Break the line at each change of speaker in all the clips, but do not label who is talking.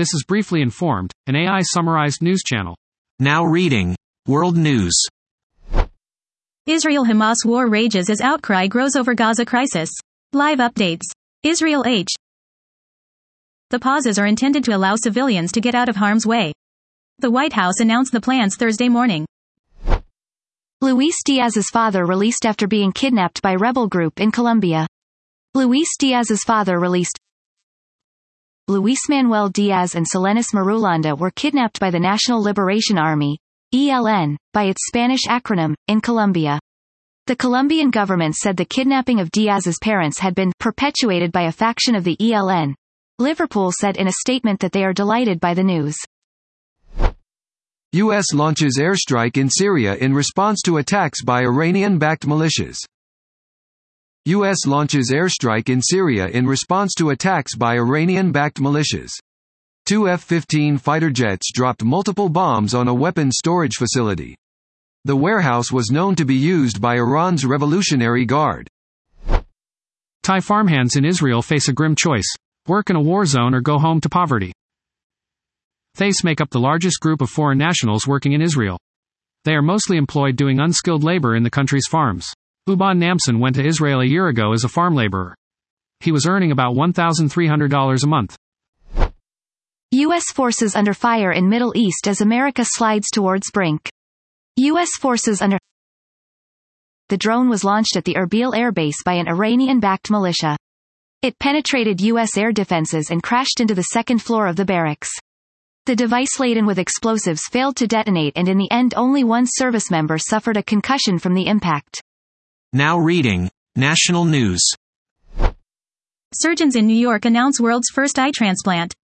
This is Briefly Informed, an AI summarized news channel.
Now reading World News.
Israel Hamas war rages as outcry grows over Gaza crisis. Live updates. Israel H. The pauses are intended to allow civilians to get out of harm's way. The White House announced the plans Thursday morning.
Luis Diaz's father released after being kidnapped by rebel group in Colombia. Luis Diaz's father released. Luis Manuel Diaz and Cilenis Marulanda were kidnapped by the National Liberation Army, ELN, by its Spanish acronym, in Colombia. The Colombian government said the kidnapping of Diaz's parents had been perpetuated by a faction of the ELN. Liverpool said in a statement that they are delighted by the news.
U.S. launches airstrike in Syria in response to attacks by Iranian-backed militias. U.S. launches airstrike in Syria in response to attacks by Iranian-backed militias. Two F-15 fighter jets dropped multiple bombs on a weapons storage facility. The warehouse was known to be used by Iran's Revolutionary Guard.
Thai farmhands in Israel face a grim choice work in a war zone or go home to poverty. Thais make up the largest group of foreign nationals working in Israel. They are mostly employed doing unskilled labor in the country's farms. Uban Namson went to Israel a year ago as a farm laborer. He was earning about $1,300 a month.
U.S. forces under fire in Middle East as America slides towards brink. U.S. forces under The drone was launched at the Erbil Air Base by an Iranian-backed militia. It penetrated U.S. air defenses and crashed into the second floor of the barracks. The device laden with explosives failed to detonate and in the end only one service member suffered a concussion from the impact.
Now reading National News.
Surgeons in New York announce world's first eye transplant.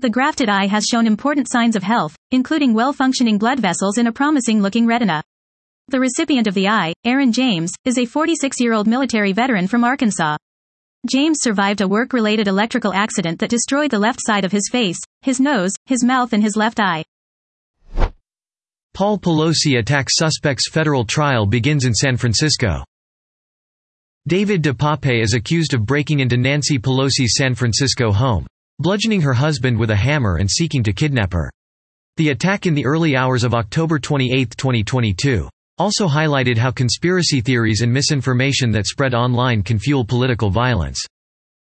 The grafted eye has shown important signs of health, including well-functioning blood vessels and a promising-looking retina. The recipient of the eye, Aaron James, is a 46-year-old military veteran from Arkansas. James survived a work-related electrical accident that destroyed the left side of his face, his nose, his mouth and his left eye.
Paul Pelosi attack suspects federal trial begins in San Francisco. David DePape is accused of breaking into Nancy Pelosi's San Francisco home bludgeoning her husband with a hammer and seeking to kidnap her. The attack in the early hours of October 28, 2022, also highlighted how conspiracy theories and misinformation that spread online can fuel political violence.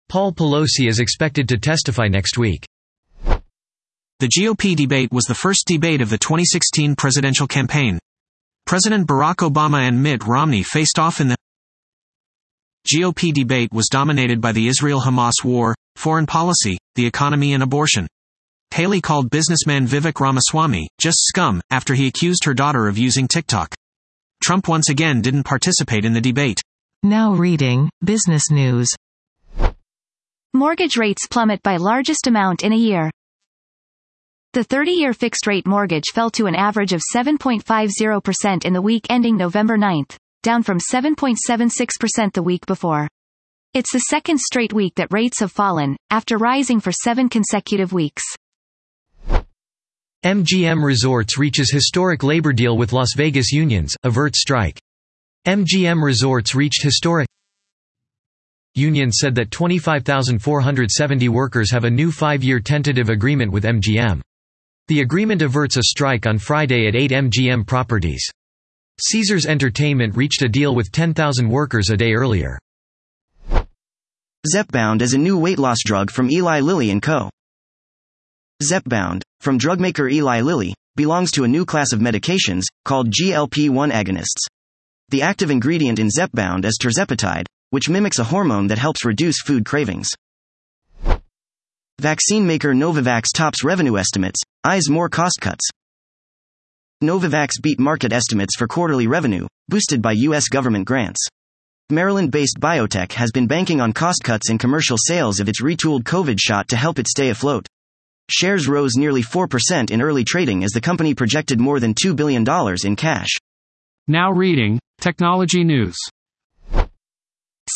Paul Pelosi is expected to testify next week.
The GOP debate was the first debate of the 2016 presidential campaign. President Barack Obama and Mitt Romney faced off in the GOP debate was dominated by the Israel-Hamas war, foreign policy, the economy and abortion. Haley called businessman Vivek Ramaswamy, just scum, after he accused her daughter of using TikTok. Trump once again didn't participate in the debate.
Now reading, Business News.
Mortgage rates plummet by largest amount in a year. The 30-year fixed-rate mortgage fell to an average of 7.50% in the week ending November 9, down from 7.76% the week before. It's the second straight week that rates have fallen, after rising for seven consecutive weeks.
MGM Resorts reaches historic labor deal with Las Vegas unions, averts strike. MGM Resorts reached historic Union said that 25,470 workers have a new five-year tentative agreement with MGM. The agreement averts a strike on Friday at eight MGM properties. Caesars Entertainment reached a deal with 10,000 workers a day earlier.
Zepbound is a new weight loss drug from Eli Lilly & Co. Zepbound, from drugmaker Eli Lilly, belongs to a new class of medications, called GLP-1 agonists. The active ingredient in Zepbound is tirzepatide, which mimics a hormone that helps reduce food cravings. Vaccine maker Novavax tops revenue estimates, eyes more cost cuts. Novavax beat market estimates for quarterly revenue, boosted by U.S. government grants. Maryland based biotech has been banking on cost cuts in commercial sales of its retooled COVID shot to help it stay afloat. Shares rose nearly 4% in early trading as the company projected more than $2 billion in cash.
Now reading Technology News.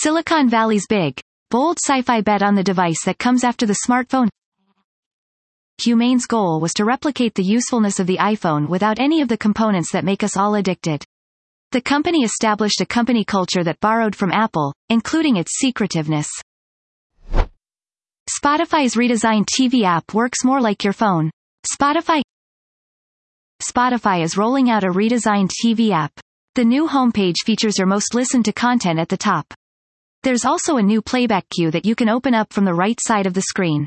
Silicon Valley's big, bold sci fi bet on the device that comes after the smartphone. Humane's goal was to replicate the usefulness of the iPhone without any of the components that make us all addicted. The company established a company culture that borrowed from Apple, including its secretiveness. Spotify's redesigned TV app works more like your phone. Spotify Spotify is rolling out a redesigned TV app. The new homepage features your most listened to content at the top. There's also a new playback queue that you can open up from the right side of the screen.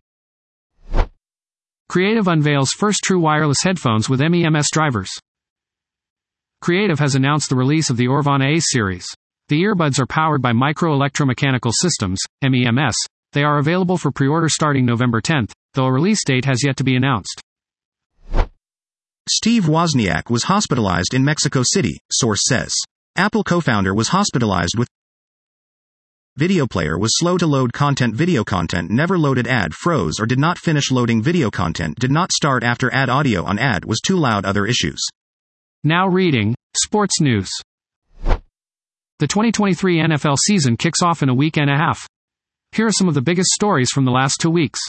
Creative unveils first true wireless headphones with MEMS drivers. Creative has announced the release of the Aurvana A series. The earbuds are powered by Micro Electromechanical Systems, MEMS. They are available for pre-order starting November 10th, though a release date has yet to be announced.
Steve Wozniak was hospitalized in Mexico City, source says. Apple co-founder was hospitalized with Video player was slow to load content video content never loaded ad froze or did not finish loading video content did not start after ad audio on ad was too loud other issues.
Now reading, Sports News. The 2023 NFL season kicks off in a week and a half. Here are some of the biggest stories from the last two weeks.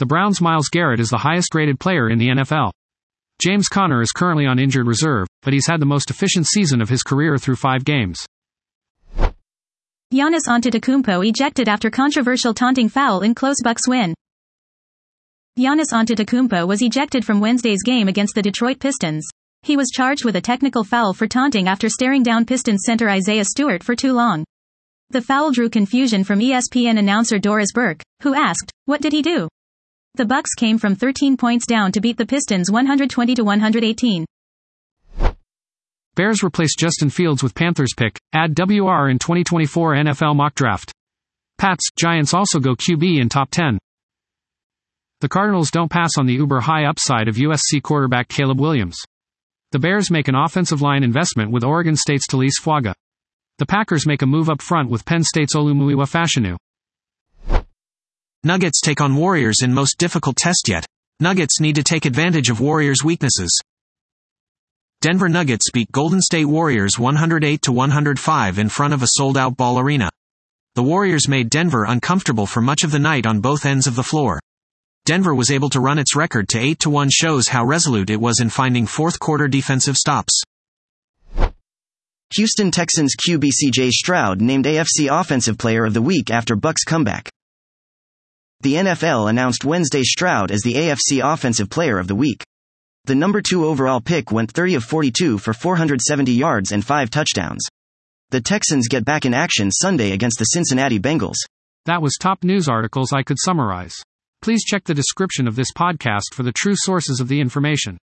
The Browns' Myles Garrett is the highest graded player in the NFL. James Conner is currently on injured reserve, but he's had the most efficient season of his career through five games.
Giannis Antetokounmpo ejected after controversial taunting foul in close Bucks win. Giannis Antetokounmpo was ejected from Wednesday's game against the Detroit Pistons. He was charged with a technical foul for taunting after staring down Pistons center Isaiah Stewart for too long. The foul drew confusion from ESPN announcer Doris Burke, who asked, "What did he do?" The Bucks came from 13 points down to beat the Pistons 120 to 118.
Bears replace Justin Fields with Panthers pick, add WR in 2024 NFL mock draft. Pats, Giants also go QB in top 10. The Cardinals don't pass on the uber high upside of USC quarterback Caleb Williams. The Bears make an offensive line investment with Oregon State's Taliese Fuaga. The Packers make a move up front with Penn State's Olumuyiwa Fashanu.
Nuggets take on Warriors in most difficult test yet. Nuggets need to take advantage of Warriors' weaknesses. Denver Nuggets beat Golden State Warriors 108 to 105 in front of a sold-out ball arena. The Warriors made Denver uncomfortable for much of the night on both ends of the floor. Denver was able to run its record to 8 to 1 shows how resolute it was in finding fourth quarter defensive stops.
Houston Texans QB CJ Stroud named AFC Offensive Player of the Week after Bucs comeback. The NFL announced Wednesday Stroud as the AFC Offensive Player of the Week. The number 2 overall pick went 30 of 42 for 470 yards and 5 touchdowns. The Texans get back in action Sunday against the Cincinnati Bengals.
That was top news articles I could summarize. Please check the description of this podcast for the true sources of the information.